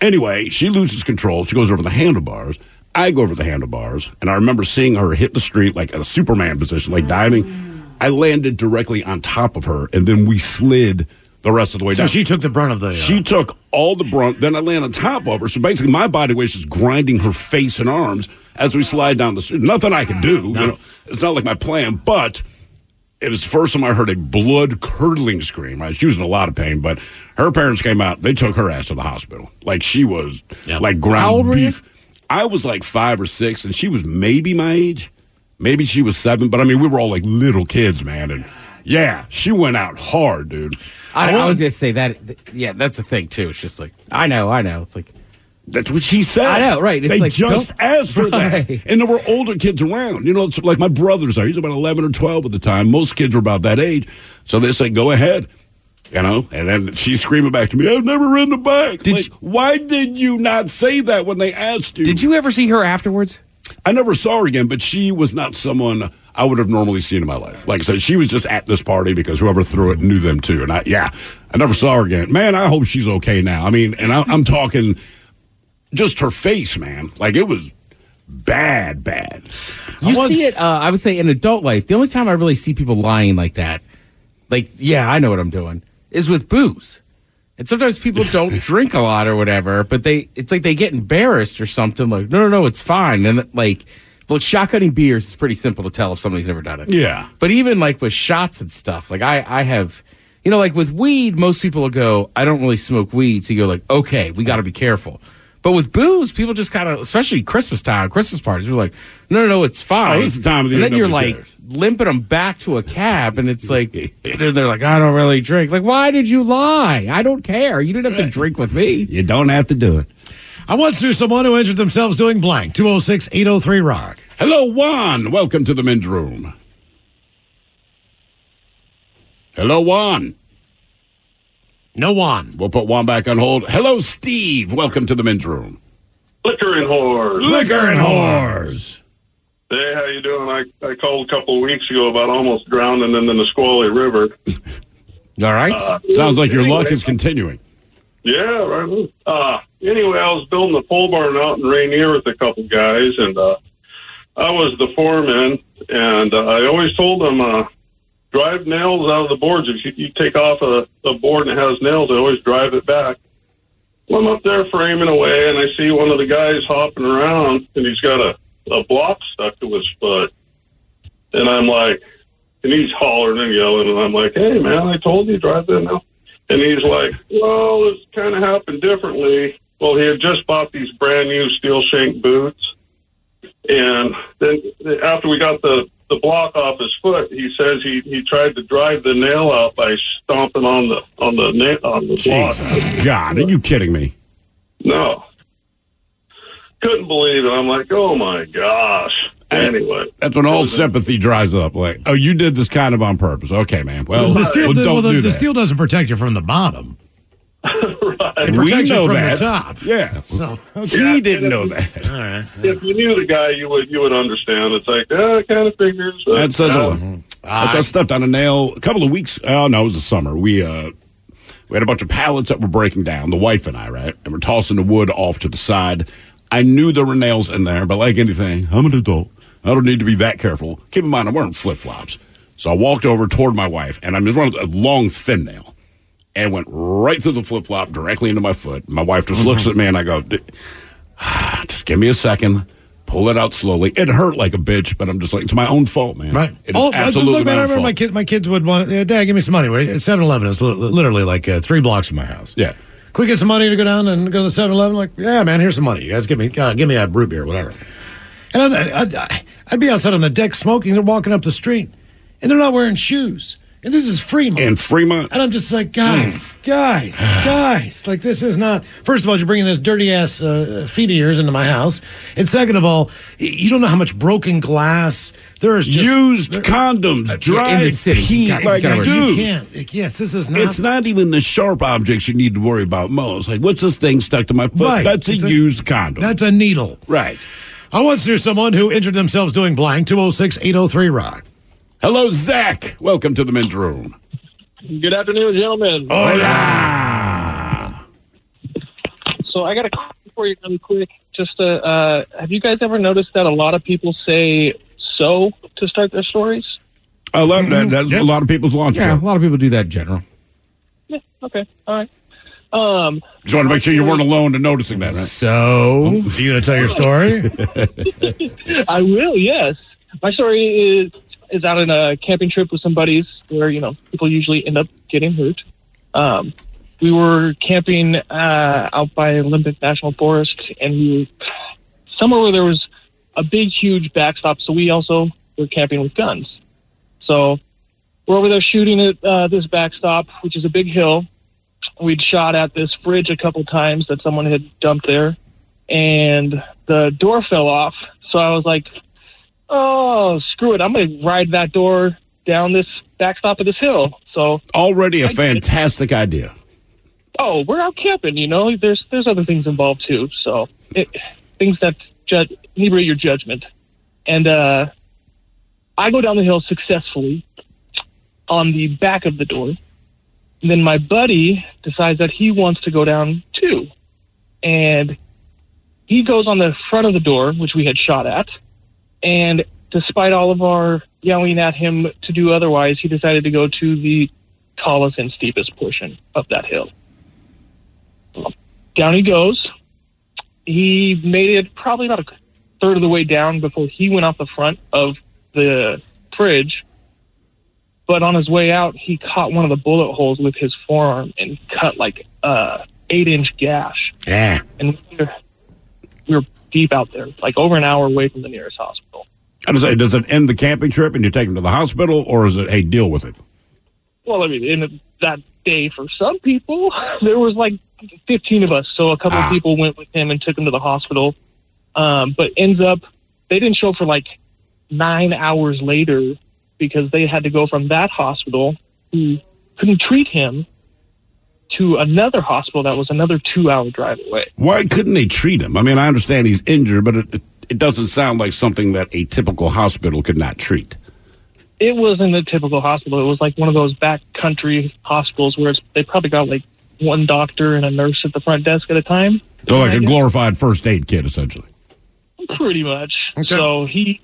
Speaker 6: Anyway, she loses control. She goes over the handlebars. I go over the handlebars, and I remember seeing her hit the street like a Superman position, like diving. Mm. I landed directly on top of her, and then we slid the rest of the way
Speaker 5: So
Speaker 6: down.
Speaker 5: she took the brunt of the. Uh,
Speaker 6: She took all the brunt. Then I land on top of her. So basically, my body weight is just grinding her face and arms as we slide down the street. Nothing I could do. You know, it's not like my plan, but it was the first time I heard a blood curdling scream. Right? She was in a lot of pain, but her parents came out. They took her ass to the hospital. Like she was like ground
Speaker 9: How old were you?
Speaker 6: beef. I was like five or six, and she was maybe my age. Maybe she was seven, but I mean, we were all like little kids, man. And yeah, she went out hard, dude.
Speaker 2: I, I was gonna say that. th- Yeah, that's the thing too. It's just like I know, I know. It's like
Speaker 6: That's what she said.
Speaker 2: I know, right. It's
Speaker 6: they
Speaker 2: like,
Speaker 6: just asked her that. And there were older kids around. You know, it's like my brother's there. He's about 11 or 12 at the time. Most kids were about that age. So they say, go ahead. You know, and then she's screaming back to me, I've never ridden a bike.
Speaker 9: Did
Speaker 6: like,
Speaker 9: you-
Speaker 6: why did you not say that when they asked you?
Speaker 9: Did you ever see her afterwards?
Speaker 6: I never saw her again, but she was not someone I would have normally seen in my life. Like I said, she was just at this party because whoever threw it knew them too. And I, yeah, I never saw her again. Man, I hope she's okay now. I mean, and I, I'm talking just her face, man. Like it was bad, bad.
Speaker 2: you
Speaker 6: I once-
Speaker 2: see it. Uh, I would say in adult life, the only time I really see people lying like that, like yeah, I know what I'm doing, is with booze. And sometimes people don't drink a lot or whatever, but they it's like they get embarrassed or something. Like no, no, no, it's fine. And like, well, shotgunning beers is pretty simple to tell if somebody's never done it.
Speaker 6: Yeah.
Speaker 2: But even like with shots and stuff, like I, I have, you know, like with weed, most people will go, I don't really smoke weed. So you go like, okay, we got to be careful. But with booze, people just kind of, especially Christmas time, Christmas parties, we're like, no, no, no, it's oh, fine.
Speaker 6: Oh, is the time of the
Speaker 2: and then you're like
Speaker 6: cares.
Speaker 2: limping them back to a cab, and it's like, and they're like, I don't really drink. Like, why did you lie? I don't care. You didn't have to drink with me.
Speaker 6: You don't have to do it.
Speaker 5: I once knew someone who injured themselves doing blank 206 803 Rock.
Speaker 6: Hello, Juan. Welcome to the men's room. Hello, Juan.
Speaker 5: No one.
Speaker 6: We'll put Juan back on hold. Hello, Steve. Welcome to the men's room.
Speaker 14: Liquor and whores.
Speaker 6: Liquor and whores.
Speaker 14: Hey, how you doing? I, I called a couple of weeks ago about almost drowning in the Nisqually River.
Speaker 2: All right.
Speaker 14: Uh,
Speaker 6: Sounds like your
Speaker 14: anyway,
Speaker 6: luck is continuing.
Speaker 14: Yeah, right. Uh, anyway, I was building a pole barn out in Rainier with a couple guys, and uh, I was the foreman, and uh, I always told them, uh, drive nails out of the boards. If you, you take off a, a board and it has nails, I always drive it back. Well, I'm up there framing away, and I see one of the guys hopping around, and he's got a, a block stuck to his foot. And I'm like, and he's hollering and yelling, and I'm like, hey, man, I told you, drive that now. And he's like, well, this kind of happened differently. Well, he had just bought these brand new steel shank boots. And then after we got the, the block off his foot, he says he, he tried to drive the nail out by stomping on the on the na- on the block.
Speaker 6: Jesus, God, are you kidding me?
Speaker 14: No. Couldn't believe it. I'm like, oh my gosh. Anyway.
Speaker 6: That's when all sympathy dries up. Like, oh, you did this kind of on purpose. Okay, man. Well,
Speaker 5: the steel,
Speaker 6: well,
Speaker 5: the, well, the,
Speaker 6: do
Speaker 5: the steel doesn't protect you from the bottom. Right. It
Speaker 6: We
Speaker 5: protects
Speaker 6: know
Speaker 5: you from
Speaker 6: that.
Speaker 5: the top.
Speaker 6: Yeah.
Speaker 5: So
Speaker 6: He didn't know that.
Speaker 5: All right.
Speaker 14: If you knew the guy, you would you would understand. It's like, yeah, it kind of figures. but,
Speaker 6: That says a
Speaker 14: uh,
Speaker 6: lot. I stepped on a nail a couple of weeks. Oh no, it was the summer. We uh, we had a bunch of pallets that were breaking down. The wife and I, right, and we're tossing the wood off to the side. I knew there were nails in there, but like anything, I'm an adult. I don't need to be that careful. Keep in mind, I'm wearing flip flops. So I walked over toward my wife, and I'm just running a long, thin nail, and went right through the flip flop directly into my foot. My wife just looks at me, and I go, "D- just give me a second. Pull it out slowly. It hurt like a bitch, but I'm just like, it's my own fault, man.
Speaker 5: Right.
Speaker 6: It is
Speaker 5: oh,
Speaker 6: absolutely
Speaker 5: look, man,
Speaker 6: my
Speaker 5: I remember
Speaker 6: fault.
Speaker 5: my, kid, my kids would want, uh, Dad, give me some money. 7 Eleven is literally like uh, three blocks from my house.
Speaker 6: Yeah.
Speaker 5: Can we get some money to go down and go to the 7 Eleven? Like, yeah, man, here's some money. You guys give me, uh, give me a root beer, whatever. And I'd, I'd, I'd be outside on the deck smoking. They're walking up the street, and they're not wearing shoes. And this is Fremont.
Speaker 6: And Fremont.
Speaker 5: And I'm just like, guys, guys, guys. Like, this is not. First of all, you're bringing this dirty ass uh, feet of yours into my house. And second of all, you don't know how much broken glass there is. Just,
Speaker 6: Used condoms, dry pee, like, dude.
Speaker 5: You can't. Yes, this is not.
Speaker 6: It's not even the sharp objects you need to worry about most. Like, what's this thing stuck to my foot?
Speaker 5: Right.
Speaker 6: That's a
Speaker 5: a-
Speaker 6: used condom.
Speaker 5: That's a needle.
Speaker 6: Right.
Speaker 5: I once knew someone who injured themselves doing blank. 206 803 Rock.
Speaker 6: Hello, Zach. Welcome to the men's room.
Speaker 15: Good afternoon, gentlemen. Oh yeah. So I got a question for you, really quick. Just uh, uh, have you guys ever noticed that a lot of people say "so" to start their stories?
Speaker 6: I love that. That's a lot of people's launch.
Speaker 2: Yeah, a lot of people do that in general.
Speaker 15: Yeah. Okay. All right. Um,
Speaker 6: Just want to make sure you weren't alone in noticing that, right?
Speaker 2: So,
Speaker 5: you going to tell your story?
Speaker 15: I will. Yes. My story is is out on a camping trip with some buddies where you know people usually end up getting hurt. Um, we were camping uh, out by Olympic National Forest, and we were somewhere where there was a big, huge backstop. So we also were camping with guns. So we're over there shooting at uh, this backstop, which is a big hill. We'd shot at this bridge a couple times that someone had dumped there, and the door fell off. So I was like, "Oh, screw it! I'm going to ride that door down this backstop of this hill." So
Speaker 6: Already a fantastic idea.
Speaker 15: oh, we're out camping. You know, there's there's other things involved too. So it, things that judge inebriate your judgment. And uh, I go down the hill successfully on the back of the door. And then my buddy decides that he wants to go down too, and he goes on the front of the door, which we had shot at. And despite all of our yelling at him to do otherwise, he decided to go to the tallest and steepest portion of that hill. Down he goes. He made it probably about a third of the way down before he went off the front of the bridge. But on his way out, he caught one of the bullet holes with his forearm and cut like a eight inch gash.
Speaker 5: Yeah.
Speaker 15: And we were, we were deep out there, like over an hour away from the nearest hospital.
Speaker 6: I was say, does it end the camping trip and you take them to the hospital, or is it, hey, deal with it?
Speaker 15: Well, I mean, in that day for some people, there was like 15 of us. So a couple of people went with him and took him to the hospital. Um, but ends up, they didn't show up for like nine hours later because they had to go from that hospital who couldn't treat him to another hospital that was another two hour drive away.
Speaker 6: Why couldn't they treat him? I mean, I understand he's injured, but it, it, it doesn't sound like something that a typical hospital could not treat.
Speaker 15: It wasn't a typical hospital. It was like one of those backcountry hospitals where it's, they probably got like one doctor and a nurse at the front desk at a time.
Speaker 6: So, like a glorified first aid kit, essentially.
Speaker 15: Pretty much. So he,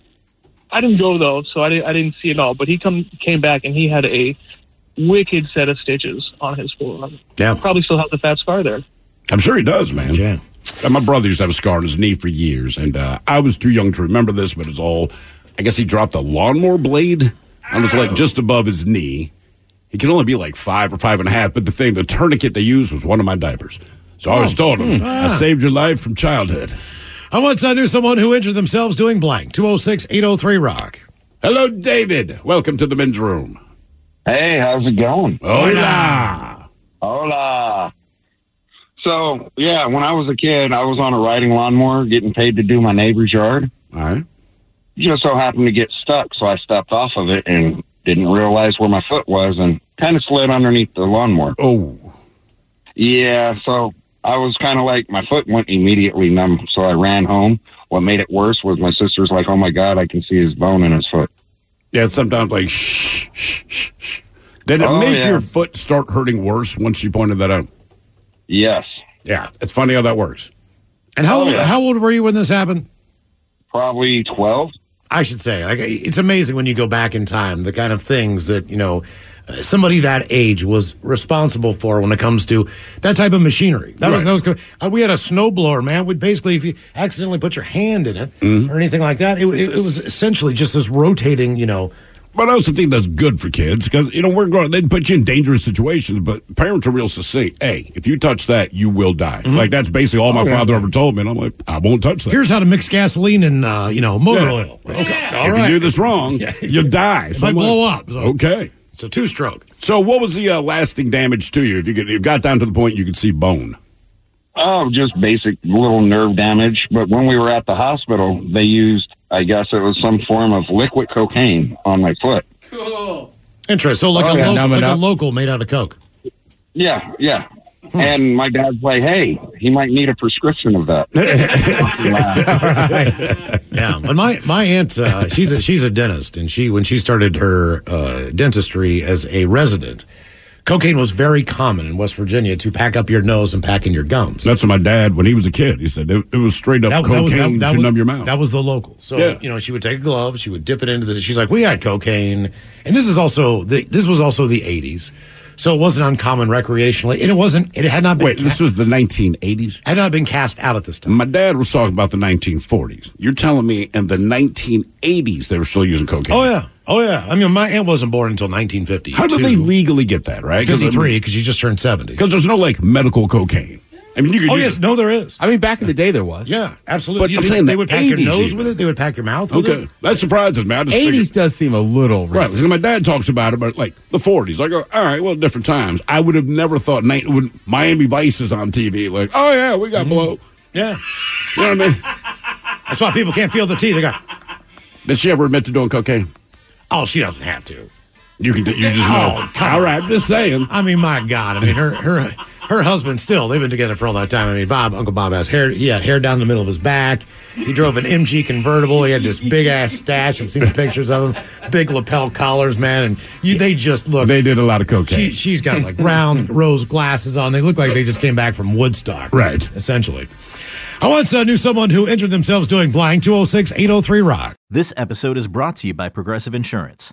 Speaker 15: I didn't go though, so I didn't, I didn't see it all. But he come came back and he had a wicked set of stitches on his forearm.
Speaker 6: Yeah.
Speaker 15: Probably still has the fat scar there.
Speaker 6: I'm sure he does, man. Yeah. my brother used to have a scar on his knee for years, and uh, I was too young to remember this, but it's all. I guess he dropped a lawnmower blade on his like just above his knee. He can only be like five or five and a half, but the thing, the tourniquet they used was one of my diapers. So I always
Speaker 5: Oh.
Speaker 6: told him,
Speaker 5: Hmm.
Speaker 6: I saved your life from childhood.
Speaker 5: I once I knew someone who injured themselves doing blank. 206 803 Rock.
Speaker 6: Hello, David. Welcome to the men's room.
Speaker 16: Hey, how's it going?
Speaker 6: Hola.
Speaker 16: Hola. So, yeah, when I was a kid, I was on a riding lawnmower getting paid to do my neighbor's yard.
Speaker 6: All right.
Speaker 16: Just so happened to get stuck, so I stepped off of it and didn't realize where my foot was and kind of slid underneath the lawnmower.
Speaker 6: Oh.
Speaker 16: Yeah, so I was kind of like, my foot went immediately numb, so I ran home. What made it worse was my sister's like, oh my God, I can see his bone in his foot.
Speaker 6: Yeah, sometimes like shh, shh, shh, shh. Did it
Speaker 16: Oh,
Speaker 6: make
Speaker 16: yeah.
Speaker 6: your foot start hurting worse once she pointed that out?
Speaker 16: Yes.
Speaker 6: Yeah, it's funny how that works.
Speaker 5: And how,
Speaker 16: Oh,
Speaker 5: old,
Speaker 16: yeah.
Speaker 5: how old were you when this happened?
Speaker 16: Probably 12.
Speaker 5: I should say. Like it's amazing when you go back in time, the kind of things that you know somebody that age was responsible for when it comes to that type of machinery. That was, that was uh, we had a snowblower, man. Would basically, if you accidentally put your hand in it or anything like that, it, it, it was essentially just this rotating, you know.
Speaker 6: But I also think that's good for kids because you know we're growing. They put you in dangerous situations, but parents are real succinct. Hey, if you touch that, you will die. Like that's basically all my
Speaker 5: Oh, yeah.
Speaker 6: father ever told me, and I'm like, I won't touch that.
Speaker 5: Here's how to mix gasoline and uh, you know motor
Speaker 6: Yeah.
Speaker 5: oil. Okay, all
Speaker 6: if
Speaker 5: right.
Speaker 6: you do this wrong, you die.
Speaker 5: It
Speaker 6: So
Speaker 5: might
Speaker 6: I'm
Speaker 5: blow up. So.
Speaker 6: Okay.
Speaker 5: It's a two stroke.
Speaker 6: So what was the uh, lasting damage to you? If you, could, you got down to the point you could see bone.
Speaker 16: Oh, just basic little nerve damage. But when we were at the hospital, they used, I guess it was some form of liquid cocaine on my foot. Cool.
Speaker 5: Interesting. So like,
Speaker 16: Oh,
Speaker 5: a,
Speaker 16: yeah,
Speaker 5: lo-
Speaker 16: numb it
Speaker 5: like a local made out of coke.
Speaker 16: Yeah, yeah. And my dad's like, hey, he might need a prescription of that.
Speaker 5: yeah, but my my aunt, uh, she's a she's a dentist, and she when she started her uh, dentistry as a resident, cocaine was very common in West Virginia to pack up your nose and pack in your gums.
Speaker 6: That's what my dad, when he was a kid, he said it, it was straight up
Speaker 5: That- that
Speaker 6: cocaine
Speaker 5: was- that- that
Speaker 6: to
Speaker 5: was-
Speaker 6: numb your mouth.
Speaker 5: That was the local. So
Speaker 6: Yeah.
Speaker 5: you know, she would take a glove, she would dip it into the. She's like, we had cocaine, and this is also the this was also the '80s, so it wasn't uncommon recreationally, and it wasn't. It had not been.
Speaker 6: Wait, this was the 1980s?
Speaker 5: Had not been cast out at this time.
Speaker 6: My dad was talking about the 1940s. You're telling me in the 1980s they were still using cocaine?
Speaker 5: Oh yeah, oh yeah. I mean, my aunt wasn't born until 1950.
Speaker 6: How did they legally get that, right?
Speaker 5: 53, because she just turned 70.
Speaker 6: Because there's no like medical cocaine. I mean, you could
Speaker 5: Oh
Speaker 6: use
Speaker 5: yes, no, there is.
Speaker 2: I mean, back in the day, there was.
Speaker 5: Yeah, absolutely.
Speaker 6: But
Speaker 5: You
Speaker 6: I'm
Speaker 5: think
Speaker 6: saying
Speaker 5: they
Speaker 6: the
Speaker 5: would pack your nose
Speaker 6: even.
Speaker 5: with it. They would pack your mouth. With
Speaker 6: Okay,
Speaker 5: it.
Speaker 6: that surprises me.
Speaker 2: 80s does seem a little
Speaker 6: Right,
Speaker 2: recent.
Speaker 6: because my dad talks about it, but like the 40s, like, I go, all right, well, different times. I would have never thought night when Miami Vice is on TV, like, oh yeah, we got mm-hmm. blow.
Speaker 5: Yeah,
Speaker 6: you know what I mean.
Speaker 5: That's why people can't feel the teeth. They got.
Speaker 6: Did she ever admit to doing cocaine?
Speaker 5: Oh, she doesn't have to.
Speaker 6: You can, you just know.
Speaker 5: Oh, come
Speaker 6: all
Speaker 5: on.
Speaker 6: right, I'm just saying.
Speaker 5: I mean, my God. I mean, her her her husband still. They've been together for all that time. I mean, Bob, Uncle Bob has hair. He had hair down the middle of his back. He drove an MG convertible. He had this big ass stash. I've seen the pictures of him. Big lapel collars, man. And you, they just look.
Speaker 6: They did a lot of cocaine.
Speaker 5: She, she's got like round rose glasses on. They look like they just came back from Woodstock.
Speaker 6: Right.
Speaker 5: Essentially. I once uh, knew someone who injured themselves doing blank 206 803 Rock.
Speaker 1: This episode is brought to you by Progressive Insurance.